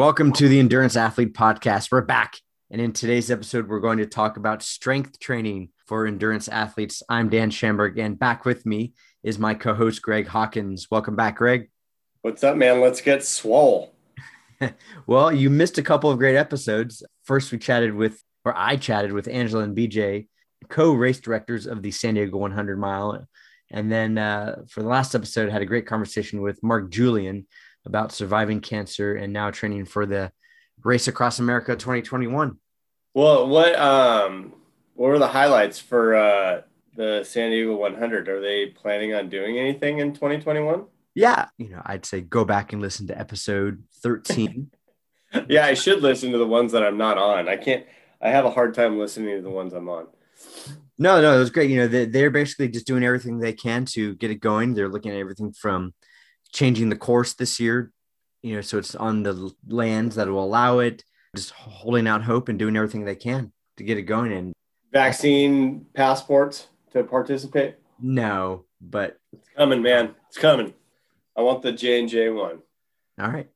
Welcome to the Endurance Athlete Podcast. We're back. And in today's episode, we're going to talk about strength training for endurance athletes. I'm Dan Schamberg, and back with me is my co host, Greg Hawkins. Welcome back, Greg. What's up, man? Let's get swole. well, you missed a couple of great episodes. First, we chatted with, or I chatted with Angela and BJ, co race directors of the San Diego 100 mile. And then uh, for the last episode, I had a great conversation with Mark Julian about surviving cancer and now training for the Race Across America 2021. Well, what um what were the highlights for uh the San Diego 100? Are they planning on doing anything in 2021? Yeah, you know, I'd say go back and listen to episode 13. yeah, I should listen to the ones that I'm not on. I can't I have a hard time listening to the ones I'm on. No, no, it was great. You know, they, they're basically just doing everything they can to get it going. They're looking at everything from changing the course this year, you know, so it's on the lands that will allow it, just holding out hope and doing everything they can to get it going. And vaccine passports to participate? No, but it's coming, man. It's coming. I want the J and J one. All right.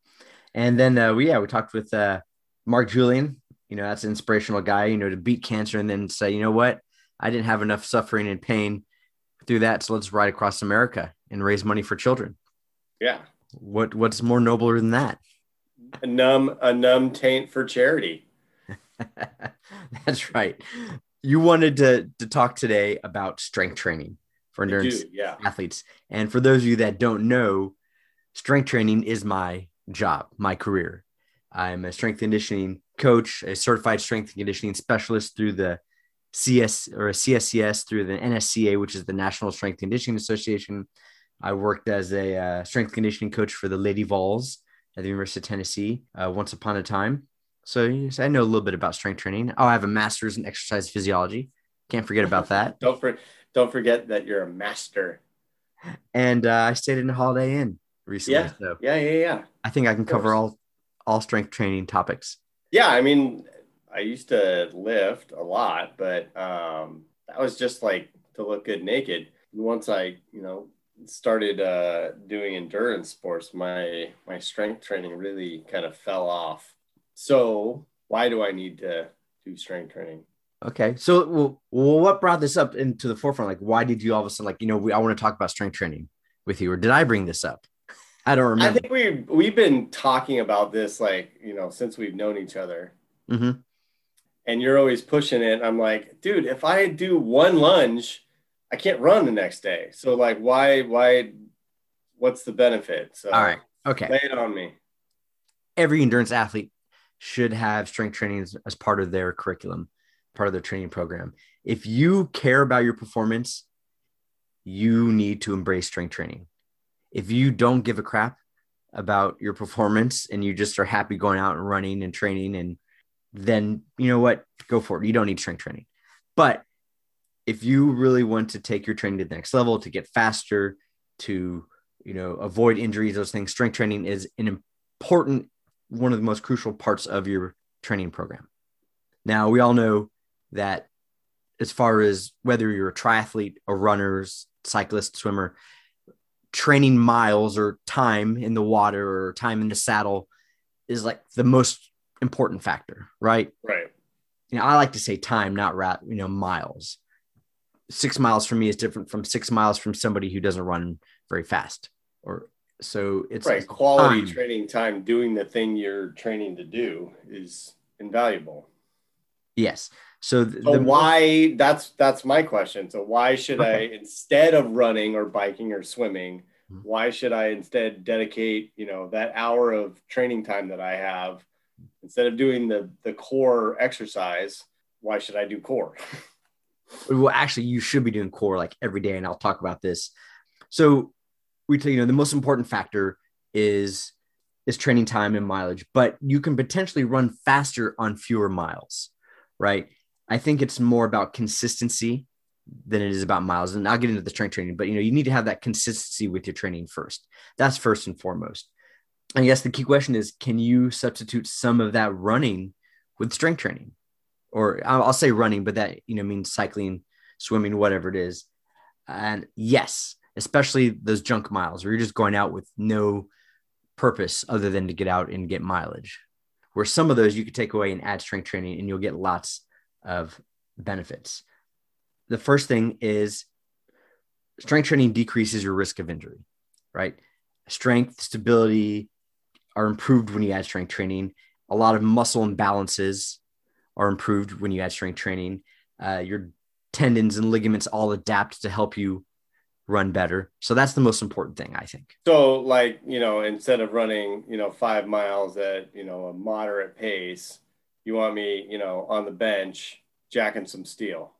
And then uh, we yeah, we talked with uh, Mark Julian. You know, that's an inspirational guy, you know, to beat cancer and then say, you know what? I didn't have enough suffering and pain through that. So let's ride across America and raise money for children. Yeah. What what's more nobler than that? A numb a numb taint for charity. That's right. You wanted to to talk today about strength training for endurance do, yeah. athletes. And for those of you that don't know, strength training is my job, my career. I'm a strength conditioning coach, a certified strength and conditioning specialist through the CS or a CSCS through the NSCA, which is the National Strength Conditioning Association. I worked as a uh, strength conditioning coach for the Lady Vols at the University of Tennessee uh, once upon a time. So yes, I know a little bit about strength training. Oh, I have a master's in exercise physiology. Can't forget about that. don't for, don't forget that you're a master. And uh, I stayed in a Holiday Inn recently. Yeah, so yeah, yeah, yeah. I think I can cover all all strength training topics. Yeah, I mean, I used to lift a lot, but um, that was just like to look good naked. once I, you know, started uh, doing endurance sports, my my strength training really kind of fell off. So why do I need to do strength training? Okay, so well, what brought this up into the forefront? Like, why did you all of a sudden like you know we, I want to talk about strength training with you, or did I bring this up? I don't remember. I think we we've, we've been talking about this like you know since we've known each other. Mm-hmm. And you're always pushing it. I'm like, dude, if I do one lunge I can't run the next day. So like, why, why, what's the benefit? So all right, okay, lay it on me. Every endurance athlete should have strength training as, as part of their curriculum, part of their training program. If you care about your performance, you need to embrace strength training. If you don't give a crap about your performance and you just are happy going out and running and training and then you know what go for it you don't need strength training but if you really want to take your training to the next level to get faster to you know avoid injuries those things strength training is an important one of the most crucial parts of your training program. Now we all know that as far as whether you're a triathlete a runner cyclist swimmer training miles or time in the water or time in the saddle is like the most important factor right? Right. You know i like to say time not rat you know miles six miles from me is different from six miles from somebody who doesn't run very fast or so it's right quality time. training time doing the thing you're training to do is invaluable yes so, th- so the, why that's that's my question so why should okay. i instead of running or biking or swimming mm-hmm. why should i instead dedicate you know that hour of training time that i have instead of doing the the core exercise why should i do core well actually you should be doing core like every day and i'll talk about this. So we tell you know the most important factor is is training time and mileage but you can potentially run faster on fewer miles right? I think it's more about consistency than it is about miles and i'll get into the strength training but you know you need to have that consistency with your training first. That's first and foremost. I guess the key question is can you substitute some of that running with strength training or I'll say running, but that you know means cycling, swimming, whatever it is. And yes, especially those junk miles where you're just going out with no purpose other than to get out and get mileage. where some of those you could take away and add strength training and you'll get lots of benefits. The first thing is strength training decreases your risk of injury, right? Strength, stability are improved when you add strength training. A lot of muscle imbalances are improved when you add strength training. Uh, your tendons and ligaments all adapt to help you run better. So that's the most important thing, I think. So, like, you know, instead of running, you know, five miles at, you know, a moderate pace, you want me, you know, on the bench jacking some steel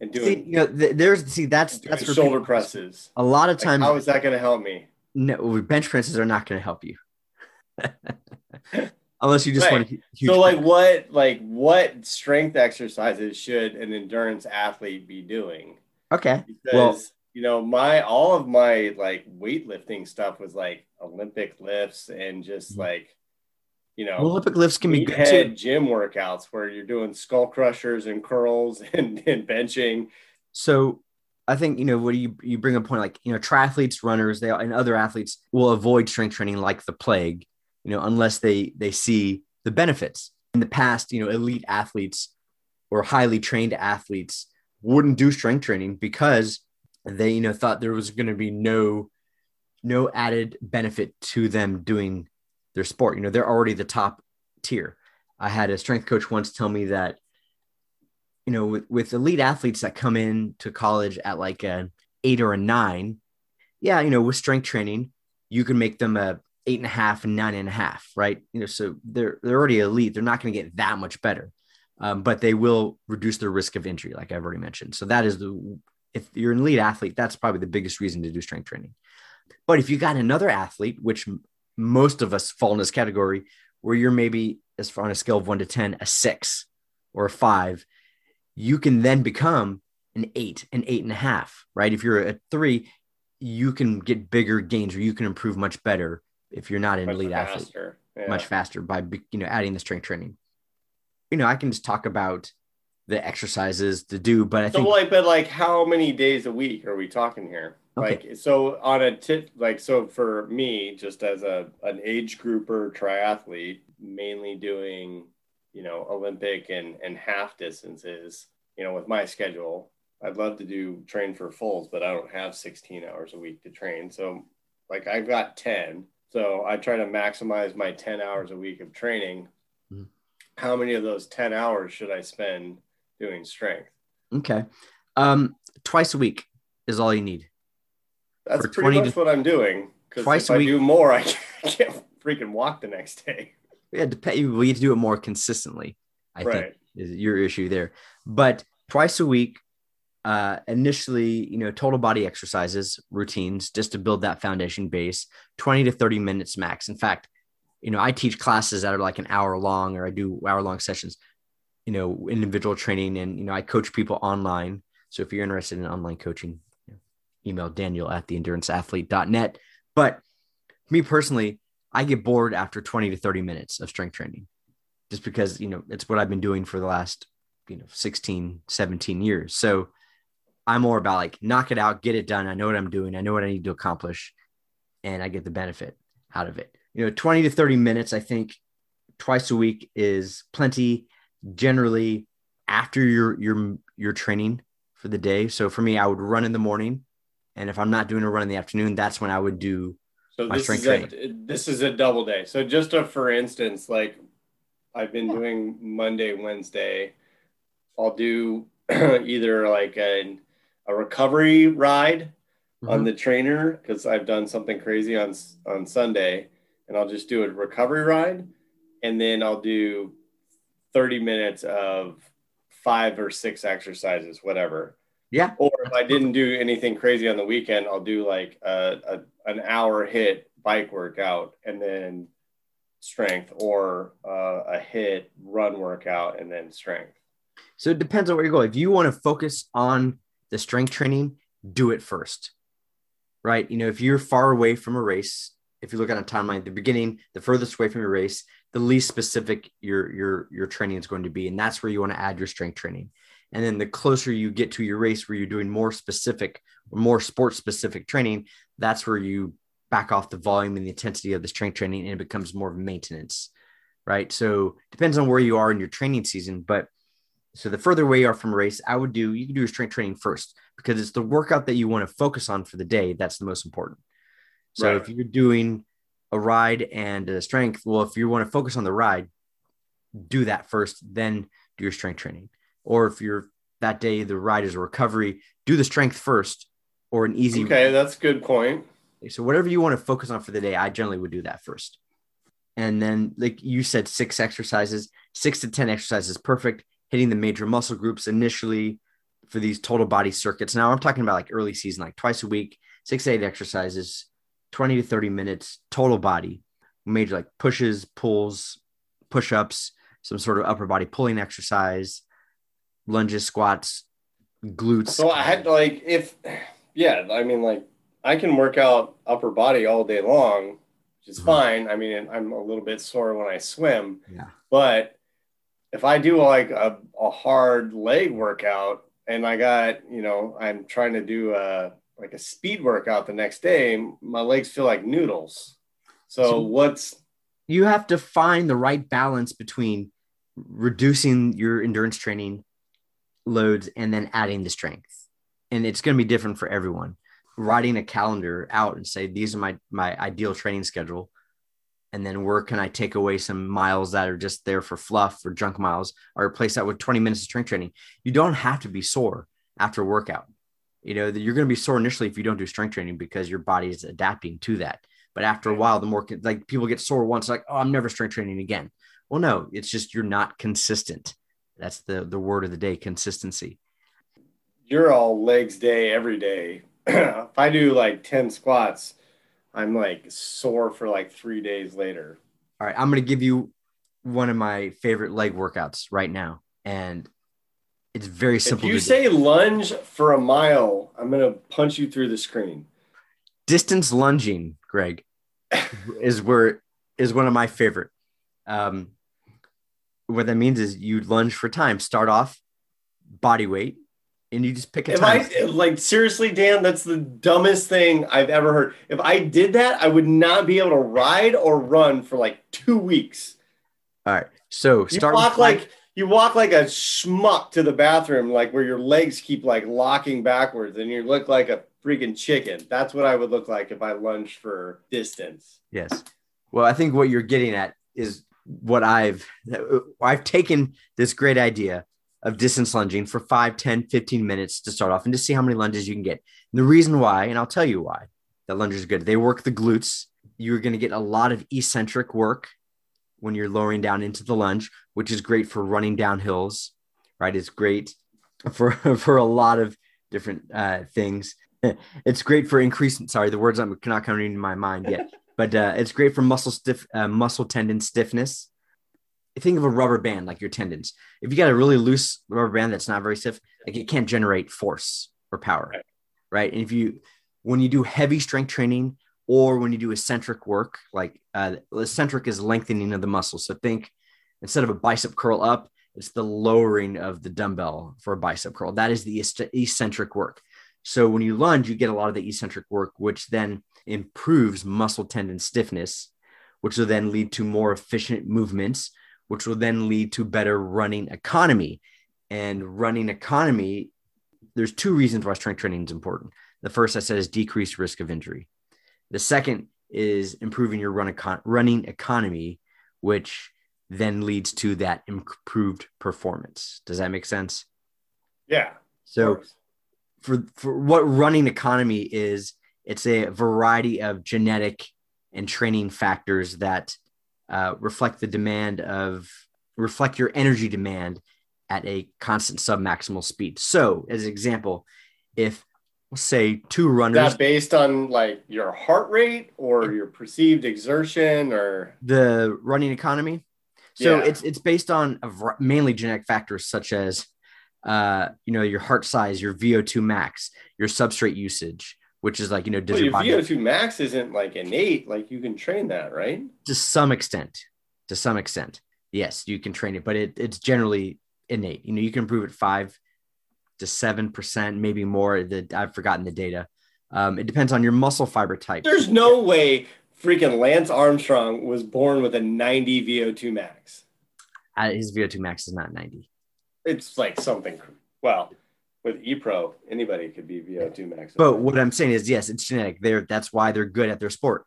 and doing, see, you know, th- there's, see, that's, that's shoulder presses. A lot of times, like, how is that going to help me? No, bench presses are not going to help you. Unless you just right. want to. So, like, what, like, what strength exercises should an endurance athlete be doing? Okay. Because well, you know, my all of my like weightlifting stuff was like Olympic lifts and just mm-hmm. like you know Olympic lifts can be good too. gym workouts where you're doing skull crushers and curls and, and benching. So I think you know what you you bring a point like you know triathletes, runners, they and other athletes will avoid strength training like the plague, you know, unless they they see the benefits. In the past, you know, elite athletes or highly trained athletes wouldn't do strength training because they you know thought there was going to be no no added benefit to them doing their sport you know they're already the top tier i had a strength coach once tell me that you know with, with elite athletes that come in to college at like a eight or a nine yeah you know with strength training you can make them a eight and a half nine and a half right you know so they're they're already elite they're not going to get that much better um, but they will reduce their risk of injury, like I've already mentioned. So that is the if you're an elite athlete, that's probably the biggest reason to do strength training. But if you got another athlete, which most of us fall in this category, where you're maybe as far on a scale of one to ten, a six or a five, you can then become an eight, an eight and a half, right? If you're a three, you can get bigger gains or you can improve much better if you're not an elite faster. athlete, yeah. much faster by you know adding the strength training you know, I can just talk about the exercises to do, but I so think like, but like, how many days a week are we talking here? Okay. Like, so on a tip, like, so for me, just as a an age grouper triathlete, mainly doing, you know, Olympic and and half distances, you know, with my schedule, I'd love to do train for fulls, but I don't have 16 hours a week to train. So, like, I've got 10. So I try to maximize my 10 hours a week of training how many of those 10 hours should I spend doing strength? Okay. Um, twice a week is all you need. That's pretty much to, what I'm doing. Because if I week, do more, I can't freaking walk the next day. Yeah, depend, we have to do it more consistently. I right. think is your issue there. But twice a week, uh, initially, you know, total body exercises, routines, just to build that foundation base, 20 to 30 minutes max. In fact, you know, I teach classes that are like an hour long, or I do hour long sessions, you know, individual training, and you know, I coach people online. So if you're interested in online coaching, email Daniel at the theenduranceathlete.net. But me personally, I get bored after 20 to 30 minutes of strength training, just because you know it's what I've been doing for the last you know 16, 17 years. So I'm more about like knock it out, get it done. I know what I'm doing. I know what I need to accomplish, and I get the benefit out of it you know 20 to 30 minutes i think twice a week is plenty generally after your your your training for the day so for me i would run in the morning and if i'm not doing a run in the afternoon that's when i would do so my this strength is training. A, this is a double day so just a, for instance like i've been yeah. doing monday wednesday i'll do either like a, a recovery ride mm-hmm. on the trainer because i've done something crazy on on sunday and I'll just do a recovery ride, and then I'll do 30 minutes of five or six exercises, whatever. Yeah. Or if I didn't do anything crazy on the weekend, I'll do like a, a an hour HIIT bike workout and then strength, or uh, a HIIT run workout and then strength. So it depends on where you go. If you want to focus on the strength training, do it first. Right. You know, if you're far away from a race, if you look at a timeline, the beginning, the furthest away from your race, the least specific your your your training is going to be, and that's where you want to add your strength training. And then the closer you get to your race, where you're doing more specific, more sports specific training, that's where you back off the volume and the intensity of the strength training, and it becomes more of maintenance right? So depends on where you are in your training season, but so the further away you are from a race, I would do you can do your strength training first because it's the workout that you want to focus on for the day that's the most important. So Right. if you're doing a ride and a strength, well, if you want to focus on the ride, do that first, then do your strength training. Or if you're that day the ride is a recovery, do the strength first or an easy Okay, that's a good point. so whatever you want to focus on for the day, I generally would do that first. And then, like you said, six exercises, six to 10 exercises, perfect. Hitting the major muscle groups initially for these total body circuits. Now I'm talking about like early season, like twice a week, six to eight exercises, 20 to 30 minutes, total body, major like pushes, pulls, push ups, some sort of upper body pulling exercise, lunges, squats, glutes. So I had like if yeah, I mean like I can work out upper body all day long, which is Mhm. fine. I mean I'm a little bit sore when I swim, yeah. but if I do like a, a hard leg workout and I got, you know, I'm trying to do a like a speed workout the next day, my legs feel like noodles. So, So- what's you have to find the right balance between reducing your endurance training loads and then adding the strength. And it's going to be different for everyone. Writing a calendar out and say these are my my ideal training schedule and then where can i take away some miles that are just there for fluff or junk miles or replace that with 20 minutes of strength training you don't have to be sore after a workout you know you're going to be sore initially if you don't do strength training because your body is adapting to that but after a while, the more like people get sore once, like, oh, I'm never strength training again. Well, no, it's just you're not consistent. That's the the word of the day, consistency. you're all legs day every day. if I do like 10 squats, I'm like sore for like three days later. All right, I'm gonna give you one of my favorite leg workouts right now, and it's very simple. If you do. say lunge for a mile, I'm going to punch you through the screen. distance lunging, Greg, is where is one of my favorite. Um, what that means is you lunge for time. Start off body weight, and you just pick a If time. I like seriously, Dan, that's the dumbest thing I've ever heard. If I did that, I would not be able to ride or run for like two weeks. All right, so You start walk with like you walk like a schmuck to the bathroom, like where your legs keep like locking backwards, and you look like a freaking chicken. That's what I would look like if I lunged for distance. Yes. Well, I think what you're getting at is what I've uh, I've taken this great idea of distance lunging for 5, 10, 15 minutes to start off and to see how many lunges you can get. And the reason why, and I'll tell you why, that lunges are good. They work the glutes. You're going to get a lot of eccentric work when you're lowering down into the lunge, which is great for running down hills, right? It's great for for a lot of different uh, things. It's great for increasing. Sorry, the words I'm not coming into my mind yet but uh, it's great for muscle stiff, uh, muscle tendon stiffness. Think of a rubber band like your tendons. If you got a really loose rubber band that's not very stiff, like it can't generate force or power, Right. right? And if you, when you do heavy strength training or when you do eccentric work, like uh, eccentric is lengthening of the muscle. So think instead of a bicep curl up, it's the lowering of the dumbbell for a bicep curl. That is the eccentric work. So when you lunge, you get a lot of the eccentric work, which then improves muscle tendon stiffness, which will then lead to more efficient movements, which will then lead to better running economy. And running economy, there's two reasons why strength training is important. The first I said is decreased risk of injury. The second is improving your run econ- running economy, which then leads to that improved performance. Does that make sense? Yeah. So for for what running economy is it's a variety of genetic and training factors that uh, reflect the demand of reflect your energy demand at a constant submaximal speed so as an example if let's say two Is runners that based on like your heart rate or your perceived exertion or the running economy. So Yeah. it's it's based on a mainly genetic factors such as uh, you know your heart size, your VO2 max, your substrate usage, which is like you know does well, your your body VO2 max isn't like innate, like you can train that, right? to some extent, to some extent, yes, you can train it, but it, it's generally innate. You know, you can improve it five to seven percent, maybe more. The, I've forgotten the data. Um, it depends on your muscle fiber type. There's no way freaking Lance Armstrong was born with a 90 VO2 max. Uh, his VO2 max is not 90. It's like something. Well, with EPO, anybody could be VO2 max. But what I'm saying is, yes, it's genetic. They're that's why they're good at their sport.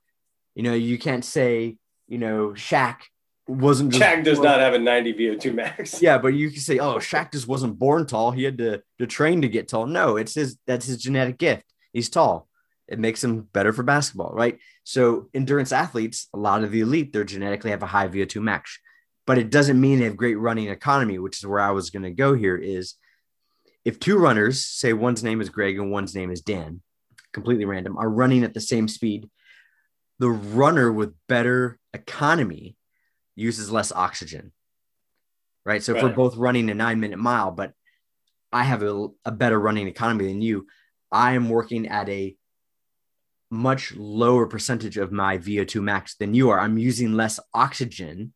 You know, you can't say, you know, Shaq wasn't just Shaq does not have a 90 VO2 max. Yeah, but you can say, oh, Shaq just wasn't born tall. He had to, to train to get tall. No, it's his that's his genetic gift. He's tall. It makes him better for basketball, right? So endurance athletes, a lot of the elite, they're genetically have a high VO2 max, but it doesn't mean they have great running economy, which is where I was going to go here. Is if two runners, say one's name is Greg and one's name is Dan, completely random, are running at the same speed, the runner with better economy uses less oxygen. Right. So if we're both running a nine minute mile, but I have a, a better running economy than you, I am working at a much lower percentage of my VO2 max than you are. I'm using less oxygen.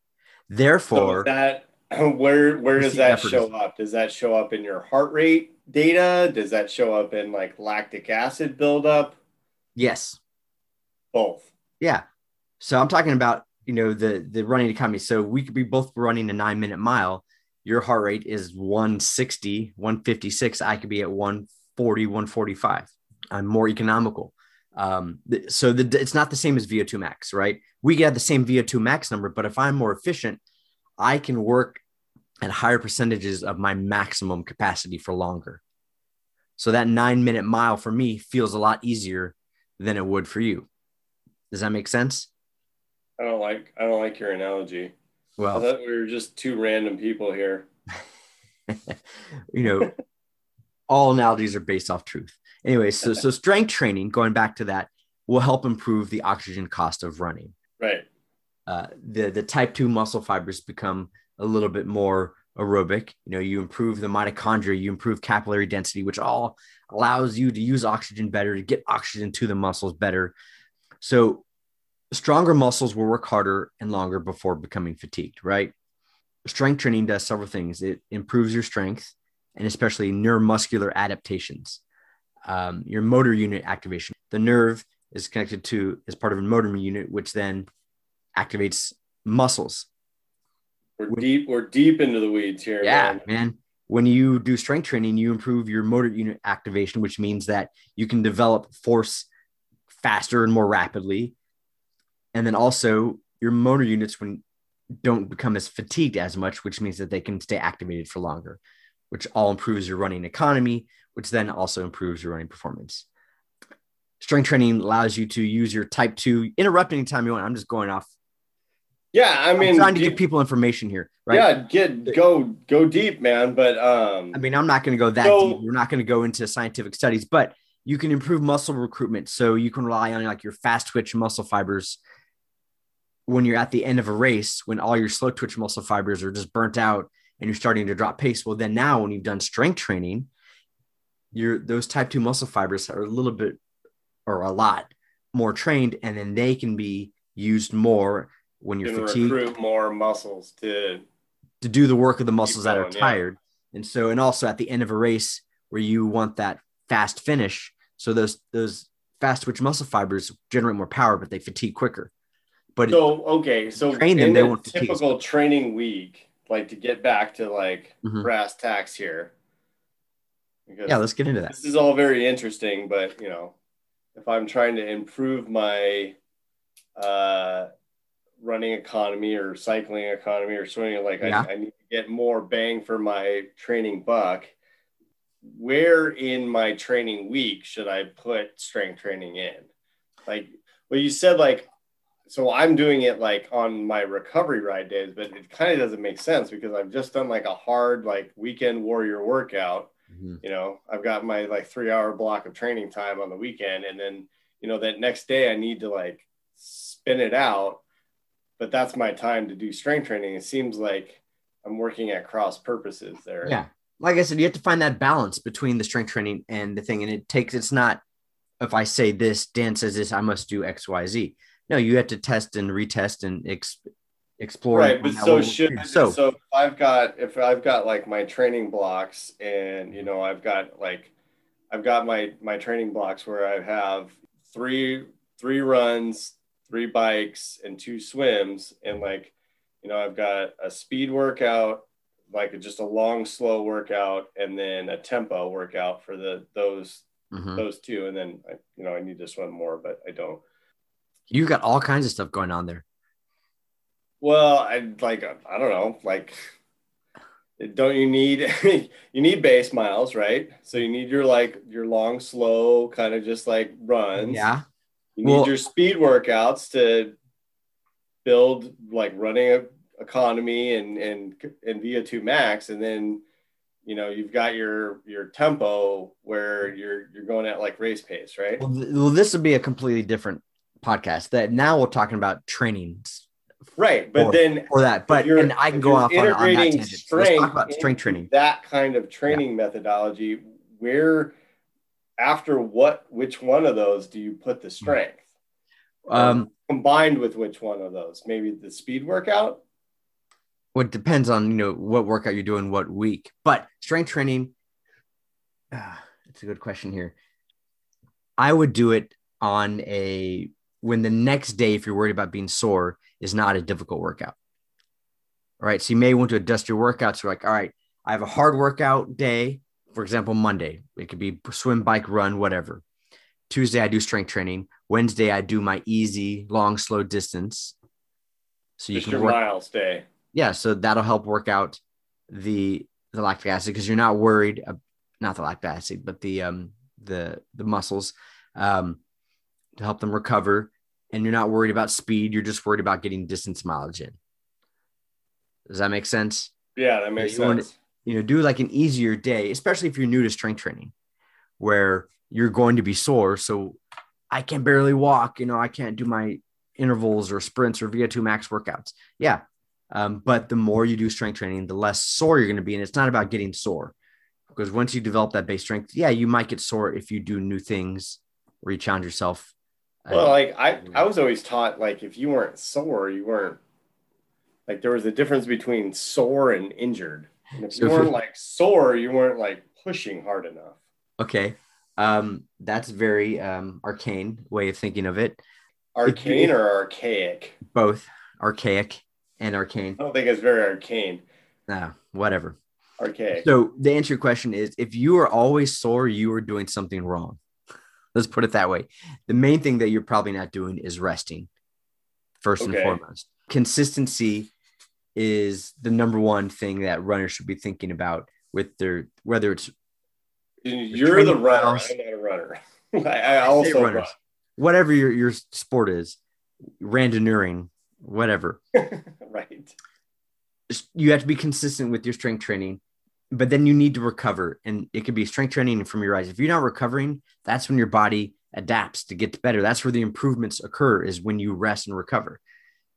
So Therefore, that where where does that show is- up? Does that show up in your heart rate data? Does that show up in like lactic acid buildup? yes. Both. Yeah. So I'm talking about, you know, the the running economy. So we could be both running a nine minute mile. Your heart rate is 160, 156. I could be at 140, 145. I'm more economical. Um, so the, it's not the same as VO2 max, right? We get the same VO2 max number, but if I'm more efficient, I can work at higher percentages of my maximum capacity for longer. So that nine minute mile for me feels a lot easier than it would for you. Does that make sense? I don't like I don't like your analogy. I Well, thought we were just two random people here. you know, all analogies are based off truth. Anyway, so so strength training, going back to that, will help improve the oxygen cost of running. Right. Uh, the the type two muscle fibers become a little bit more aerobic. You know, you improve the mitochondria, you improve capillary density, which all allows you to use oxygen better, to get oxygen to the muscles better. So stronger muscles will work harder and longer before becoming fatigued, right? Strength training does several things. It improves your strength and especially neuromuscular adaptations. Um, your motor unit activation. The nerve is connected to as part of a motor unit, which then activates muscles. We're Would- deep we're deep into the weeds here. Yeah, man. man. When you do strength training, you improve your motor unit activation, which means that you can develop force faster and more rapidly. And then also your motor units when don't become as fatigued as much, which means that they can stay activated for longer, which all improves your running economy, which then also improves your running performance. Strength training allows you to use your type two, interrupt anytime you want. I'm just going off. Yeah, I mean am trying to deep- give people information here, right? Yeah, get go go deep, man. But um I mean, I'm not going to go that So- deep. We're not going to go into scientific studies, but you can improve muscle recruitment. So you can rely on like your fast twitch muscle fibers when you're at the end of a race, when all your slow twitch muscle fibers are just burnt out and you're starting to drop pace. Well, then now when you've done strength training, your those type two muscle fibers are a little bit or a lot more trained, and then they can be used more when you're fatigued recruit more muscles to to do the work of the muscles that are going, yeah. tired. And so, and also at the end of a race where you want that fast finish. So those, those fast twitch muscle fibers generate more power, but they fatigue quicker. But So okay, so Train them, in they a won't typical training week, like to get back to like Mhm. brass tacks here. Because yeah, let's get into that. this is all very interesting, but you know, if I'm trying to improve my uh running economy or cycling economy or swimming, like Yeah. I, I need to get more bang for my training buck. Where in my training week should I put strength training in? Like, well, you said like so I'm doing it like on my recovery ride days, but it kind of doesn't make sense because I've just done like a hard like weekend warrior workout. Mhm. You know, I've got my like three hour block of training time on the weekend, and then you know that next day I need to like spin it out. But that's my time to do strength training. It seems like I'm working at cross purposes there. Yeah. Like I said, you have to find that balance between the strength training and the thing. And it takes, it's not, if I say this, Dan says this, I must do X, Y, Z. No, you have to test and retest and ex- explore. right but so what works for should so, so if i've got if i've got like my training blocks and you know i've got like i've got my my training blocks where i have three three runs three bikes and two swims and like you know i've got a speed workout like just a long slow workout and then a tempo workout for the those Mhm. those two and then I, you know i need to swim more but i don't You got all kinds of stuff going on there. well i like i don't know like don't you need you need base miles right so you need your like your long slow kind of just like runs Yeah. You need your speed workouts to build like running a economy and and and VO2 max, and then you know you've got your your tempo where you're you're going at like race pace, right? Well, th- well, this would be a completely different podcast. That now we're talking about training Right, but Or- then for that. But and I can go off on, on that tangent. Let's talk about strength training. That kind of training methodology, where after what, which one of those do you put the strength? Um, combined with which one of those? Maybe the speed workout. well, it depends on you know what workout you're doing what week. But strength training, ah, it's a good question here. I would do it on a when the next day, if you're worried about being sore, is not a difficult workout. All right. So you may want to adjust your workouts. You're like, all right, I have a hard workout day. For example, Monday, it could be swim, bike, run, whatever. Tuesday, I do strength training. Wednesday, I do my easy, long, slow distance. So you Just can work miles day. yeah so that'll help work out the the lactic acid because you're not worried uh, not the lactic acid but the um the the muscles um to help them recover and you're not worried about speed you're just worried about getting distance mileage in does that make sense Yeah, that makes you want sense. You know do like an easier day especially if you're new to strength training where you're going to be sore. So i can barely walk you know i can't do my intervals or sprints or vo2 max workouts. Yeah um, but the more you do strength training the less sore you're going to be. And it's not about getting sore because once you develop that base strength yeah you might get sore if you do new things or you challenge yourself. Uh, Well, like I, I was always taught like if you weren't sore, you weren't like there was a difference between sore and injured. And if you weren't like sore, you weren't like pushing hard enough. okay um, that's very um, arcane way of thinking of it Arcane or archaic? both archaic and arcane I don't think it's very arcane. nah, whatever Archaic. So the answer to your question is if you are always sore, you are doing something wrong. Let's put it that way. The main thing that you're probably not doing is resting, first and foremost. Consistency is the number one thing that runners should be thinking about with their whether it's You're the runner. miles. I'm not a runner. I, I also runners. run. whatever your, your sport is, randonneuring, whatever. right. you have to be consistent with your strength training, but then you need to recover. And it could be strength training from your eyes. If you're not recovering, that's when your body adapts to get better. That's where the improvements occur is when you rest and recover.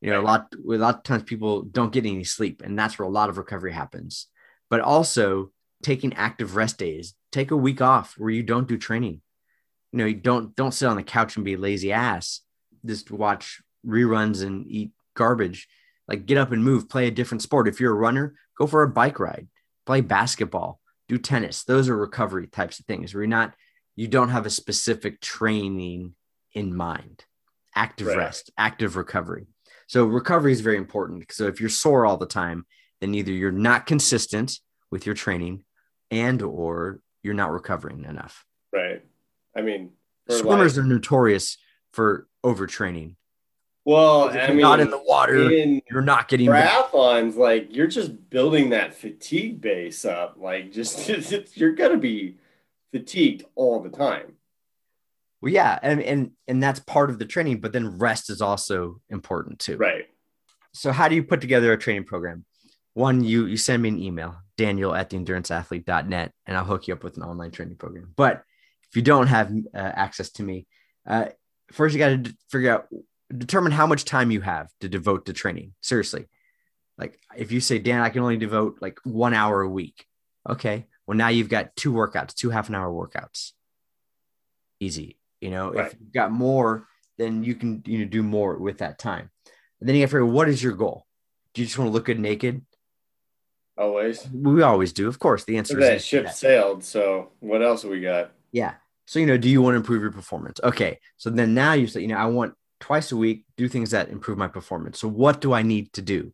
You know, a lot a lot of times people don't get any sleep, and that's where a lot of recovery happens. But also taking active rest days, take a week off where you don't do training. You know, you don't don't sit on the couch and be lazy ass. Just watch reruns and eat garbage like get up and move, play a different sport. If you're a runner, go for a bike ride, play basketball, do tennis. Those are recovery types of things where you're not, you don't have a specific training in mind. Active Right. rest, active recovery. So recovery is very important. So if you're sore all the time, then either you're not consistent with your training and or you're not recovering enough. Right. I mean, Swimmers like- are notorious for overtraining. well, If I you're mean, not in the water, in you're not getting triathlons, like you're just building that fatigue base up. Like, just you're gonna be fatigued all the time. Well, yeah, and and and that's part of the training, but then rest is also important too. Right. So how do you put together a training program? One, you you send me an email, Daniel at the enduranceathlete.net, and I'll hook you up with an online training program. But if you don't have uh, access to me, uh, first you got to d- figure out determine how much time you have to devote to training. Seriously, like if you say, Dan, I can only devote like one hour a week. Okay, well now you've got two workouts, two half an hour workouts. Easy, you know. Right. If you've got more, then you can you know do more with that time. And then you have to figure what is your goal? Do you just want to look good naked? Always. We always do, of course. The answer That is ship yes. sailed. So what else we got? Yeah. So, you know, do you want to improve your performance? Okay. So then now you say, you know, I want twice a week, do things that improve my performance. So, what do I need to do?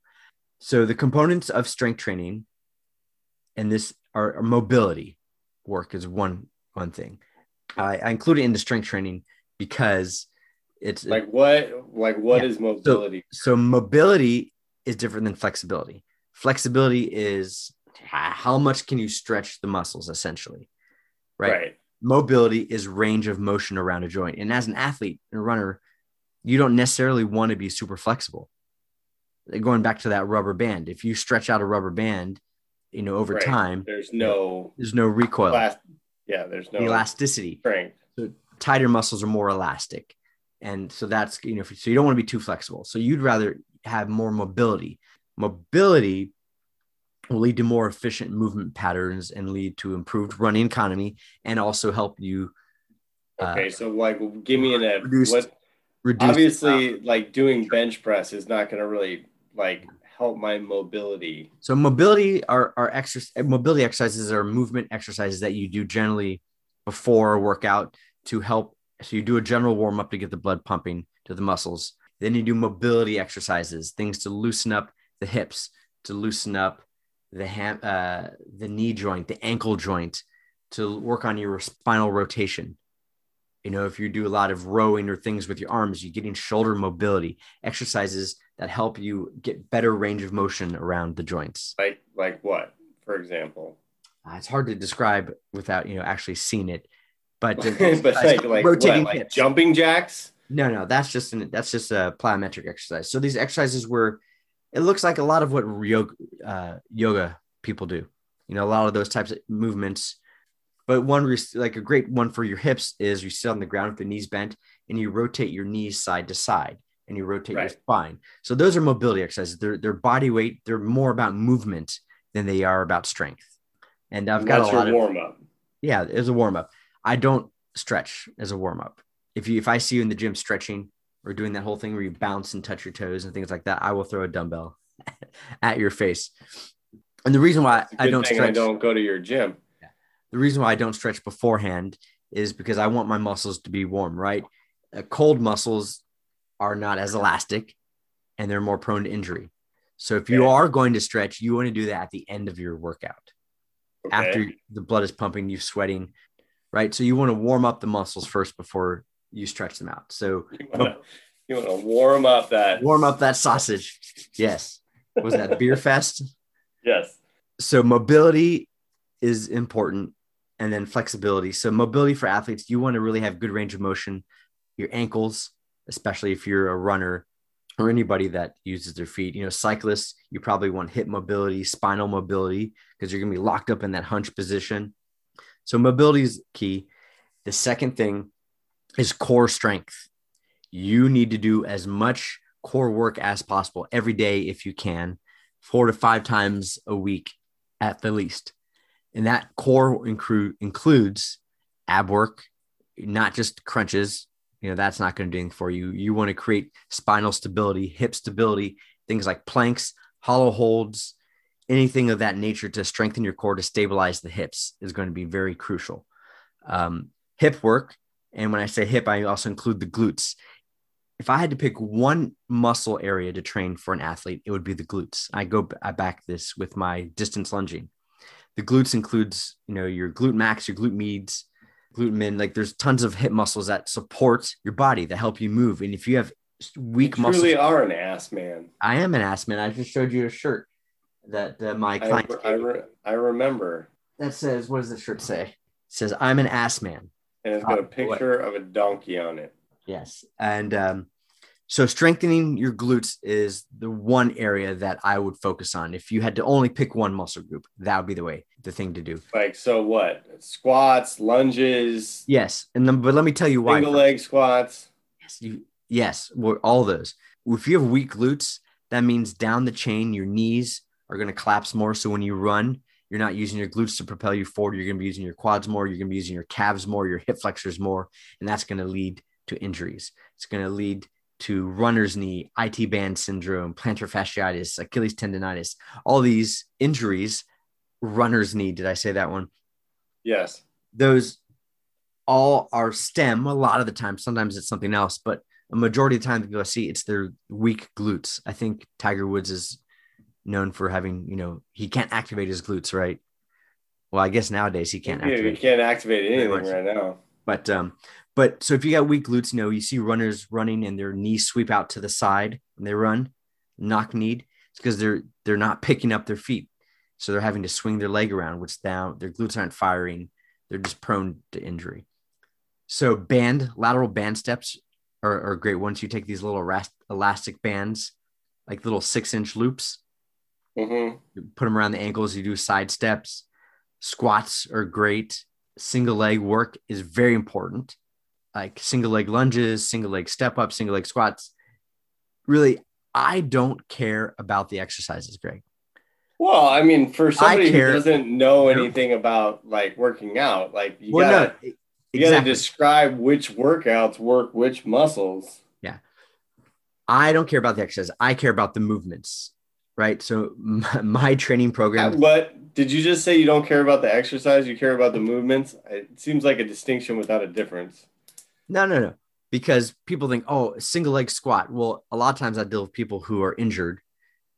So, the components of strength training and this are, are mobility work is one one thing. I, I include it in the strength training because it's like what like what yeah. is mobility? So, so mobility is different than flexibility. Flexibility is how much can you stretch the muscles essentially, right? right? Mobility is range of motion around a joint. And as an athlete and a runner, you don't necessarily want to be super flexible. Going back to that rubber band, if you stretch out a rubber band, you know, over right. time, there's no there's no recoil. Yeah, there's no elasticity. Strength. So tighter muscles are more elastic. And so that's you know, so you don't want to be too flexible. So you'd rather have more mobility. Mobility will lead to more efficient movement patterns and lead to improved running economy and also help you. Uh, okay, so like, give me an reduced, what reduced, obviously like doing bench press is not going to really like help my mobility. So mobility are are exercise mobility exercises are movement exercises that you do generally before a workout to help. So you do a general warm up to get the blood pumping to the muscles. Then you do mobility exercises, things to loosen up the hips, to loosen up the ham, uh, the knee joint, the ankle joint, to work on your spinal rotation. You know, if you do a lot of rowing or things with your arms, you're getting shoulder mobility exercises that help you get better range of motion around the joints. Like, like what, for example? Uh, it's hard to describe without you know actually seeing it, but, but like, like rotating what, like jumping jacks. No, no, that's just an that's just a plyometric exercise. So these exercises were it looks like a lot of what yoga, uh, yoga people do. You know, a lot of those types of movements. But one, like a great one for your hips, is you sit on the ground with the knees bent and you rotate your knees side to side and you rotate right. your spine. So those are mobility exercises. They're, they're body weight. They're more about movement than they are about strength. And I've and got a lot of warm up. Yeah, it's a warm up. I don't stretch as a warm up. If you if I see you in the gym stretching, or doing that whole thing where you bounce and touch your toes and things like that, I will throw a dumbbell at your face. And the reason why I don't stretch, I don't go to your gym. The reason why I don't stretch beforehand is because I want my muscles to be warm, right? Uh, cold muscles are not as elastic and they're more prone to injury. So if you are going to stretch, you want to do that at the end of your workout. Okay. After the blood is pumping, you're sweating, right? So you want to warm up the muscles first before you stretch them out. So you want to warm up that warm up that sausage. Yes. Was that beer fest? Yes. So mobility is important and then flexibility. So mobility for athletes, you want to really have good range of motion. Your ankles, especially if you're a runner or anybody that uses their feet. You know, cyclists, you probably want hip mobility, spinal mobility because you're going to be locked up in that hunch position. So mobility is key. The second thing is core strength. You need to do as much core work as possible every day if you can, four to five times a week at the least. And that core include, includes ab work, not just crunches. You know, that's not going to do anything for you. You want to create spinal stability, hip stability, things like planks, hollow holds, anything of that nature to strengthen your core to stabilize the hips is going to be very crucial. Um, hip work and when I say hip, I also include the glutes. If I had to pick one muscle area to train for an athlete, it would be the glutes. I go I back this with my distance lunging. The glutes includes, you know, your glute max, your glute medius, glute min. Like there's tons of hip muscles that support your body that help you move. And if you have weak you muscles, really are an ass man. I am an ass man. I just showed you a shirt that uh, my client. I, I, re- I remember. That says, what does the shirt say? It says, I'm an ass man and it's got a picture of a donkey on it. Yes, and um, so strengthening your glutes is the one area that I would focus on. If you had to only pick one muscle group, that would be the way, the thing to do. Like so, what squats, lunges? Yes, and then but let me tell you why. Single leg squats. Yes, you yes, all those. If you have weak glutes, that means down the chain, your knees are going to collapse more. So when you run, you're not using your glutes to propel you forward. You're going to be using your quads more. You're going to be using your calves more, your hip flexors more. And that's going to lead to injuries. It's going to lead to runner's knee, IT band syndrome, plantar fasciitis, Achilles tendonitis, all these injuries. Runner's knee, did I say that one? Yes. Those all are stem a lot of the time. Sometimes it's something else, but a majority of the time go see it's their weak glutes. I think Tiger Woods is known for having, you know, he can't activate his glutes, right? Well, I guess nowadays he can't. Yeah, activate. you can't activate anything right now. But um, but so if you got weak glutes, you know, you see runners running and their knees sweep out to the side when they run, knock kneed. It's because they're they're not picking up their feet. So they're having to swing their leg around, which now their glutes aren't firing. They're just prone to injury. So band lateral band steps are, are great ones. You take these little elastic bands, like little six inch loops, hmm you put them around the ankles. You do side steps. Squats are great. Single leg work is very important. Like single leg lunges, single leg step up, single leg squats. Really, I don't care about the exercises, Greg. Well, I mean, for somebody who doesn't know anything about like working out, like you Well, gotta no, you gotta describe which workouts work which muscles. Yeah, I don't care about the exercise. I care about the movements, right? So my, my training program, uh, What did you just say? You don't care about the exercise, you care about the movements. It seems like a distinction without a difference. No, no, no. Because people think, oh, single leg squat. Well, a lot of times I deal with people who are injured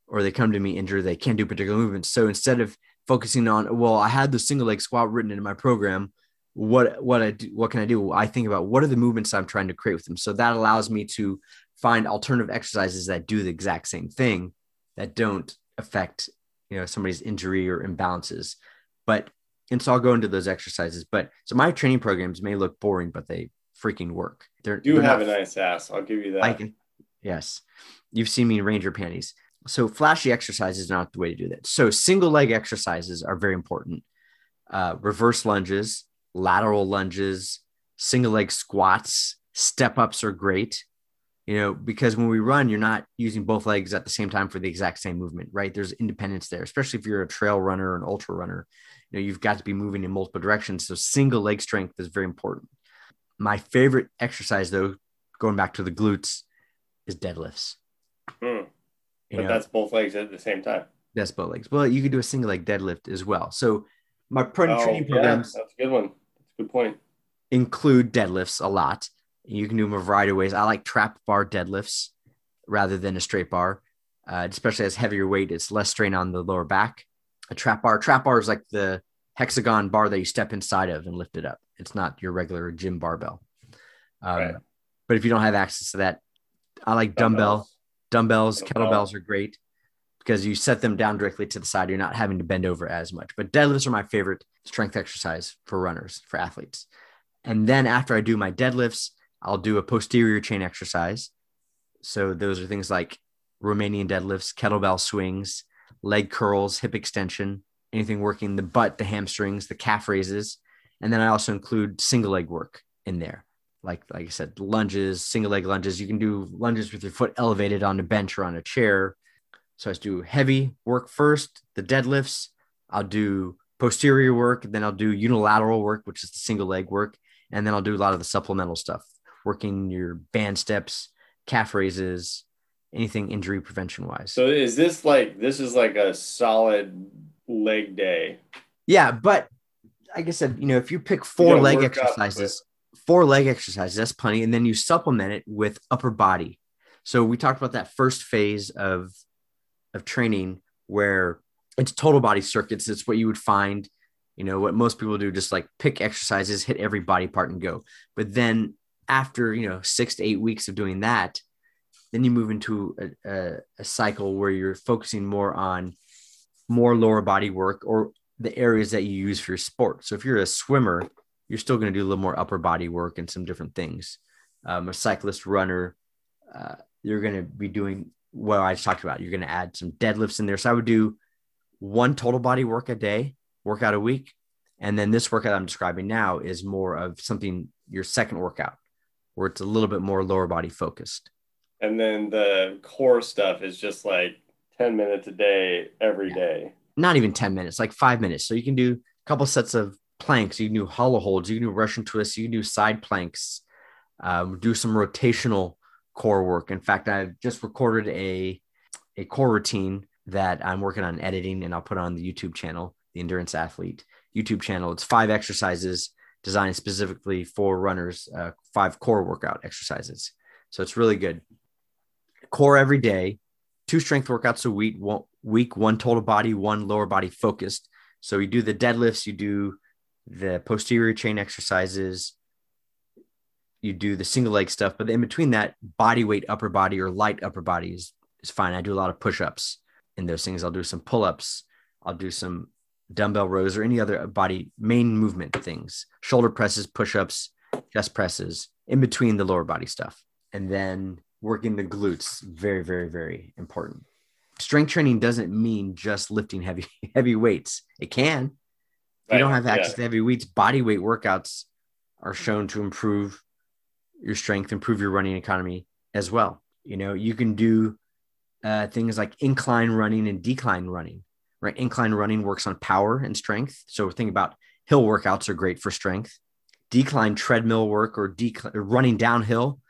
or they come to me injured, they can't do particular movements. So instead of focusing on, well, I had the single leg squat written into my program. What what I do, what can I do? I think about what are the movements I'm trying to create with them. So that allows me to find alternative exercises that do the exact same thing that don't affect you know somebody's injury or imbalances. But and so I'll go into those exercises. But so my training programs may look boring, but they freaking work. They're You they're have not- a nice ass. I'll give you that. I can, yes. You've seen me in Ranger panties. So flashy exercise is not the way to do that. So single leg exercises are very important. Uh, reverse lunges, lateral lunges, single leg squats, step ups are great. You know, because when we run, you're not using both legs at the same time for the exact same movement, right? There's independence there, especially if you're a trail runner or an ultra runner. You know, you've got to be moving in multiple directions. So single leg strength is very important. My favorite exercise, though, going back to the glutes, is deadlifts. Hmm. But know, that's both legs at the same time. that's both legs. Well, you could do a single leg deadlift as well. So my pro- Oh, training yeah, programs that's a good one. That's a good point. include deadlifts a lot. You can do them a variety of ways. I like trap bar deadlifts rather than a straight bar, uh, especially as heavier weight. It's less strain on the lower back. A trap bar, trap bar is like the hexagon bar that you step inside of and lift it up. It's not your regular gym barbell. Um, Right. But if you don't have access to that, I like dumbbell dumbbells, Dumbbell. kettlebells are great because you set them down directly to the side. You're not having to bend over as much. But deadlifts are my favorite strength exercise for runners, for athletes. And then after I do my deadlifts, I'll do a posterior chain exercise. So those are things like Romanian deadlifts, kettlebell swings, leg curls, hip extension, anything working the butt, the hamstrings, the calf raises. And then I also include single leg work in there. Like, like I said, lunges, single leg lunges. You can do lunges with your foot elevated on a bench or on a chair. So I do heavy work first, the deadlifts. I'll do posterior work, then I'll do unilateral work, which is the single leg work. And then I'll do a lot of the supplemental stuff, working your band steps, calf raises, anything injury prevention wise. So is this like this is like a solid leg day? Yeah, but like I said, you know, if you pick four gotta leg exercises, four leg exercises, that's plenty. And then you supplement it with upper body. So we talked about that first phase of of training where it's total body circuits. It's what you would find, you know, what most people do, just like pick exercises, hit every body part and go. But then after, you know, six to eight weeks of doing that, then you move into a, a, a cycle where you're focusing more on more lower body work or the areas that you use for your sport. So if you're a swimmer, you're still going to do a little more upper body work and some different things. Um, a cyclist, runner, uh, you're going to be doing what I just talked about. You're going to add some deadlifts in there. So I would do one total body work a day, workout a week. And then this workout I'm describing now is more of something, your second workout, where it's a little bit more lower body focused. And then the core stuff is just like 10 minutes a day every Yeah. day. not even 10 minutes, like five minutes. So you can do a couple sets of planks. You can do hollow holds. You can do Russian twists. You can do side planks. Um, do some rotational core work. In fact, I've just recorded a a core routine that I'm working on editing, and I'll put on the YouTube channel, the Endurance Athlete YouTube channel. It's five exercises designed specifically for runners, uh, five core workout exercises. So it's really good. Core every day, two strength workouts a week, one week, one total body, one lower body focused. So you do the deadlifts, you do the posterior chain exercises, you do the single leg stuff, but in between that, body weight upper body or light upper body is, is fine. I do a lot of push ups in those things. I'll do some pull ups, I'll do some dumbbell rows or any other body main movement things, shoulder presses, push ups, chest presses in between the lower body stuff. And then working the glutes, very, very, very important. Strength training doesn't mean just lifting heavy, heavy weights. It can. If you don't have access yeah. to heavy weights, body weight workouts are shown to improve your strength, improve your running economy as well. You know, you can do uh, things like incline running and decline running, right? Incline running works on power and strength. So think about hill workouts are great for strength. Decline treadmill work or decline running downhill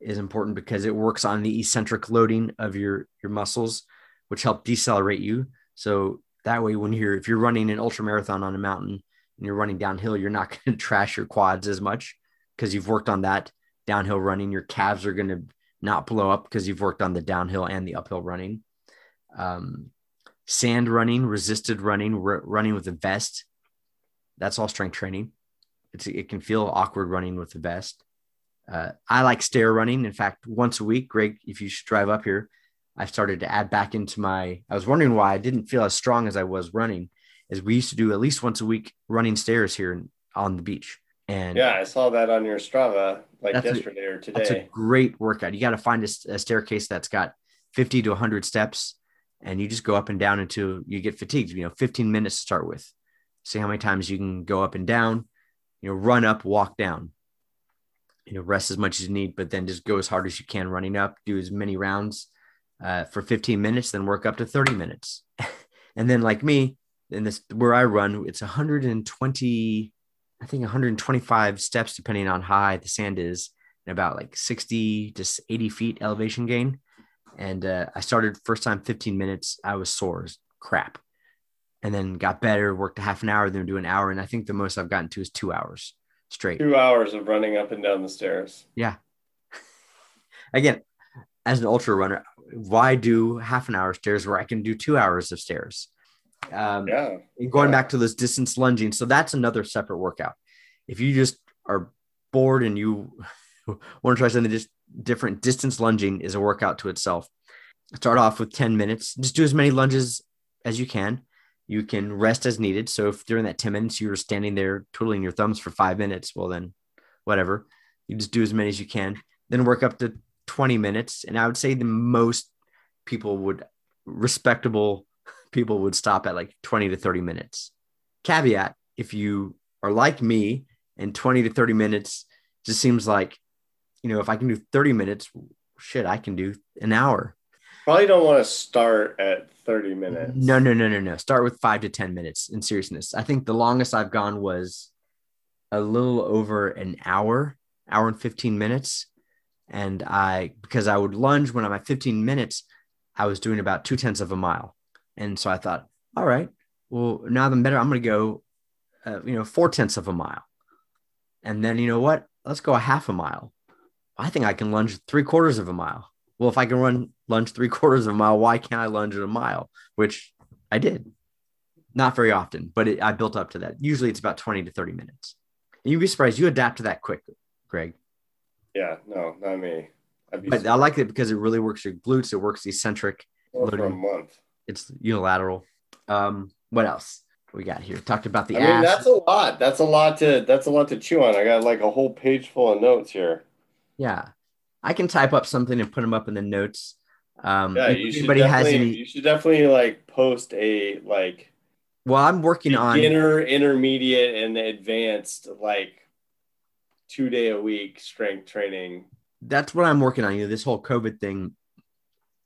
is important because it works on the eccentric loading of your your muscles, which help decelerate you. So that way, when you're if you're running an ultra marathon on a mountain and you're running downhill, you're not going to trash your quads as much because you've worked on that downhill running. Your calves are going to not blow up because you've worked on the downhill and the uphill running. Um, sand running, resisted running, r- running with a vest. That's all strength training. It's, it can feel awkward running with the vest. Uh, I like stair running. In fact, once a week, Greg, if you should drive up here, I started to add back into my. I was wondering why I didn't feel as strong as I was running. as we used to do at least once a week running stairs here on the beach. And yeah, I saw that on your Strava like yesterday a, or today. That's a great workout. You got to find a, a, staircase that's got 50 to 100 steps, and you just go up and down until you get fatigued. You know, 15 minutes to start with. See how many times you can go up and down. You know, run up, walk down you know, rest as much as you need, but then just go as hard as you can running up, do as many rounds uh, for 15 minutes, then work up to 30 minutes. and then like me, in this where I run, it's 120, I think 125 steps, depending on how high the sand is, and about like 60 to 80 feet elevation gain. And uh, I started first time 15 minutes. I was sore as crap. And then got better, worked a half an hour, then do an hour. And I think the most I've gotten to is two hours straight. Two hours of running up and down the stairs. Yeah. Again, as an ultra runner, why do half an hour stairs where I can do two hours of stairs? Um, yeah. And going yeah. back to this distance lunging, so that's another separate workout. If you just are bored and you want to try something just different, distance lunging is a workout to itself. Start off with 10 minutes. Just do as many lunges as you can. You can rest as needed. So if during that 10 minutes you were standing there twiddling your thumbs for five minutes, well, then whatever. You just do as many as you can. Then work up to 20 minutes. And I would say the most people would, respectable people would stop at like 20 to 30 minutes. Caveat if you are like me and 20 to 30 minutes just seems like, you know, if I can do 30 minutes, shit, I can do an hour. Probably don't want to start at 30 minutes. No, no, no, no, no. Start with five to 10 minutes in seriousness. I think the longest I've gone was a little over an hour, hour and 15 minutes. And I, because I would lunge when I'm at 15 minutes, I was doing about two tenths of a mile. And so I thought, all right, well, now I'm better. I'm going to go, uh, you know, four tenths of a mile. And then, you know what? Let's go a half a mile. I think I can lunge three quarters of a mile well, if I can run lunge three quarters of a mile, why can't I lunge at a mile? Which I did. Not very often, but it, I built up to that. Usually it's about 20 to 30 minutes. And you'd be surprised. You adapt to that quick, Greg. Yeah, no, not me. But surprised. I like it because it really works your glutes. It works eccentric. Well, for a month. It's unilateral. Um, what else we got here? Talked about the I mean, that's a lot. That's a lot to that's a lot to chew on. I got like a whole page full of notes here. Yeah. I can type up something and put them up in the notes. Um, yeah, you should, definitely, any... you should definitely like post a like. Well, I'm working on beginner, intermediate, and advanced like two day a week strength training. That's what I'm working on. You know, this whole COVID thing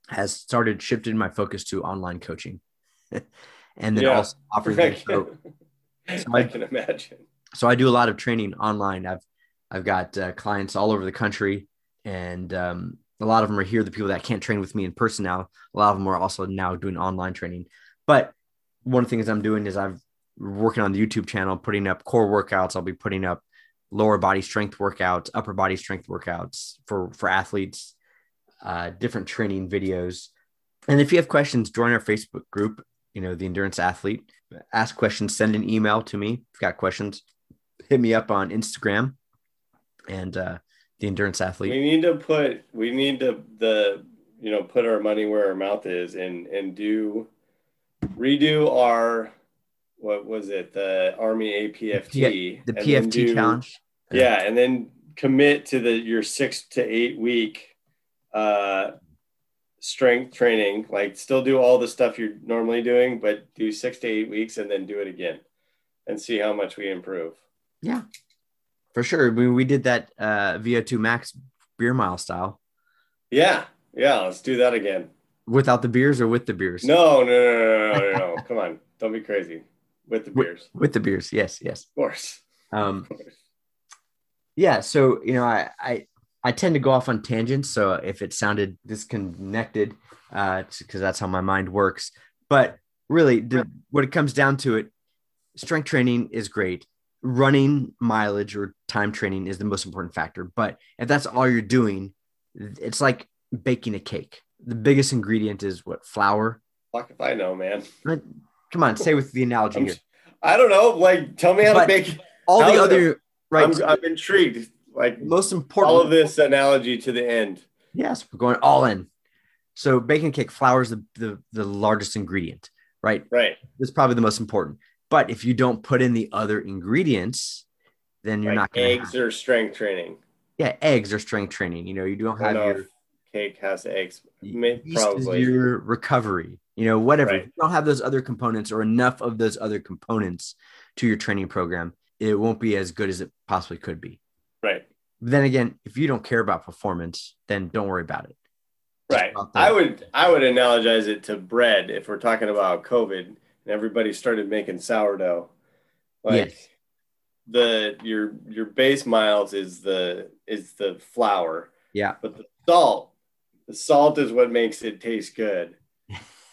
has started shifting my focus to online coaching, and then yeah. also offering. So, so I, I can imagine. So I do a lot of training online. I've I've got uh, clients all over the country and um, a lot of them are here. The people that can't train with me in person now, a lot of them are also now doing online training. But one of the things I'm doing is I'm working on the YouTube channel, putting up core workouts. I'll be putting up lower body strength workouts, upper body strength workouts for for athletes, uh, different training videos. And if you have questions, join our Facebook group. You know, the Endurance Athlete. Ask questions. Send an email to me. If you've got questions, hit me up on Instagram and uh, the Endurance Athlete. We need to put. We need to the you know put our money where our mouth is and and do redo our what was it the army apft the pft do, challenge yeah and then commit to the your six to eight week uh strength training like still do all the stuff you're normally doing but do six to eight weeks and then do it again and see how much we improve yeah for sure we, we did that uh vo2 max beer mile style yeah yeah let's do that again without the beers or with the beers no no no no no no, no. come on don't be crazy with the beers. With, with, the beers, yes, yes. Of course. Um, of course. Yeah, so you know, I, I I tend to go off on tangents. So if it sounded disconnected, uh, because that's how my mind works. But really, the, what it comes down to it, strength training is great. Running mileage or time training is the most important factor. But if that's all you're doing, it's like baking a cake. The biggest ingredient is what flour. Fuck if I know, man. Come on, say with the analogy I'm, here. I don't know. Like, tell me how but to make all the other right. I'm, I'm, intrigued. Like, most important. All of this analogy to the end. Yes, we're going all in. So, baking cake flour is the, the the largest ingredient, right? Right. It's probably the most important. But if you don't put in the other ingredients, then you're like not going eggs or strength training. Yeah, eggs or strength training. You know, you don't have your cake has eggs. Probably your recovery you know, whatever. Right. If you don't have those other components or enough of those other components to your training program, it won't be as good as it possibly could be. Right. then again, if you don't care about performance, then don't worry about it. right. I would I would analogize it to bread if we're talking about COVID and everybody started making sourdough. Like yes. the your your base miles is the is the flour. Yeah. But the salt, the salt is what makes it taste good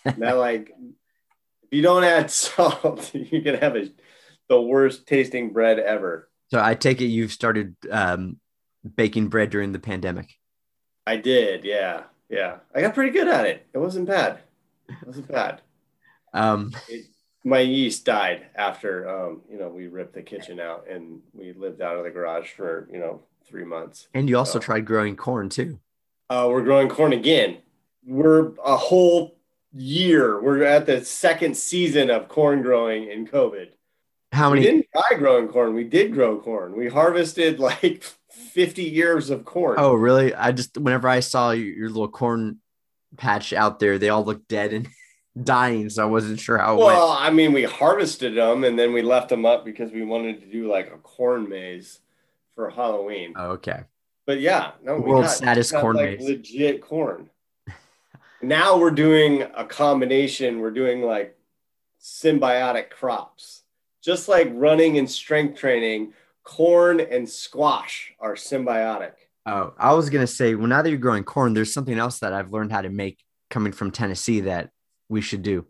now, like, if you don't add salt, you can have a, the worst tasting bread ever. So I take it you've started um, baking bread during the pandemic. I did, yeah, yeah. I got pretty good at it. It wasn't bad. It wasn't bad. Um, it, my yeast died after um, you know we ripped the kitchen out and we lived out of the garage for you know three months. And you also so, tried growing corn too. Uh, we're growing corn again. We're a whole year. We're at the second season of corn growing in COVID. How many? We didn't try growing corn. We did grow corn. We harvested like 50 years of corn. Oh, really? I just, whenever I saw your, your little corn patch out there, they all looked dead and dying. So I wasn't sure how well, went. I mean, we harvested them and then we left them up because we wanted to do like a corn maze for Halloween. Oh, okay. But yeah, no, world's got, saddest corn like maze. Legit corn now we're doing a combination. We're doing like symbiotic crops, just like running and strength training. Corn and squash are symbiotic. Oh, I was gonna say, well, now that you're growing corn, there's something else that I've learned how to make coming from Tennessee that we should do.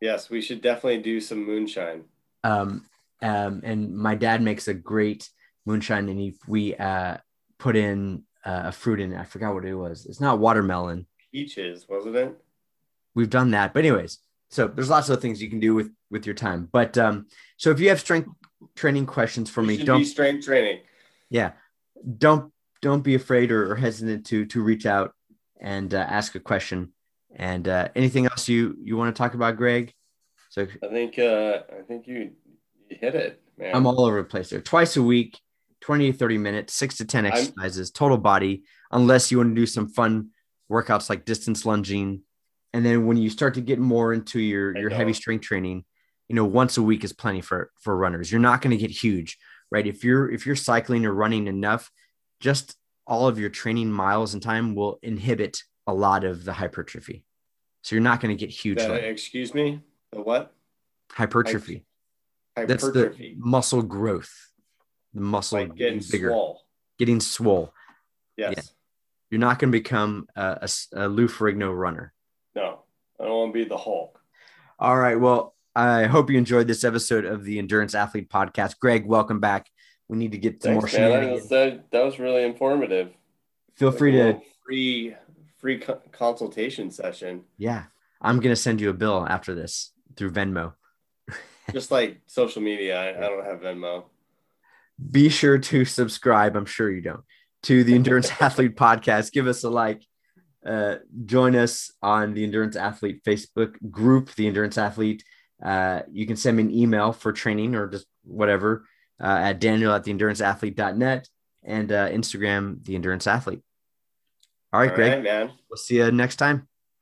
Yes, we should definitely do some moonshine. Um, um, and my dad makes a great moonshine, and he, we uh, put in uh, a fruit in it. I forgot what it was. It's not watermelon peaches, wasn't it? We've done that, but anyways, so there's lots of things you can do with with your time. But um, so if you have strength training questions for me, don't strength training. Yeah, don't don't be afraid or, or hesitant to to reach out and uh, ask a question. And uh, anything else you you want to talk about, Greg? So I think uh, I think you you hit it, man. I'm all over the place there. Twice a week, 20 to 30 minutes, six to 10 exercises, I'm, total body, unless you want to do some fun workouts like distance lunging. And then when you start to get more into your, your heavy strength training, you know, once a week is plenty for, for runners. You're not going to get huge, right? If you're, if you're cycling or running enough, just all of your training miles and time will inhibit a lot of the hypertrophy. So you're not going to get huge. The, excuse me. The what? Hypertrophy. hypertrophy. That's the muscle growth. The muscle like getting bigger. Swole. Getting swole. Yes. Yeah you're not going to become a, a, a Lou Ferrigno runner. No, I don't want to be the Hulk. All right. Well, I hope you enjoyed this episode of the Endurance Athlete Podcast. Greg, welcome back We need to get some Thanks, more man. That, was- that was really informative. Feel free to free free co- consultation session, yeah. I'm gonna send you a bill after this through Venmo. just like social media. I, I don't have Venmo. Be sure to subscribe. I'm sure you don't to the Endurance Athlete Podcast. Give us a like. Uh, join us on the Endurance Athlete Facebook group, the Endurance Athlete. Uh, you can send me an email for training or just whatever uh, at daniel at the endurance enduranceathlete.net and uh, Instagram, the Endurance Athlete. All right, All Greg. right, man. We'll see you next time.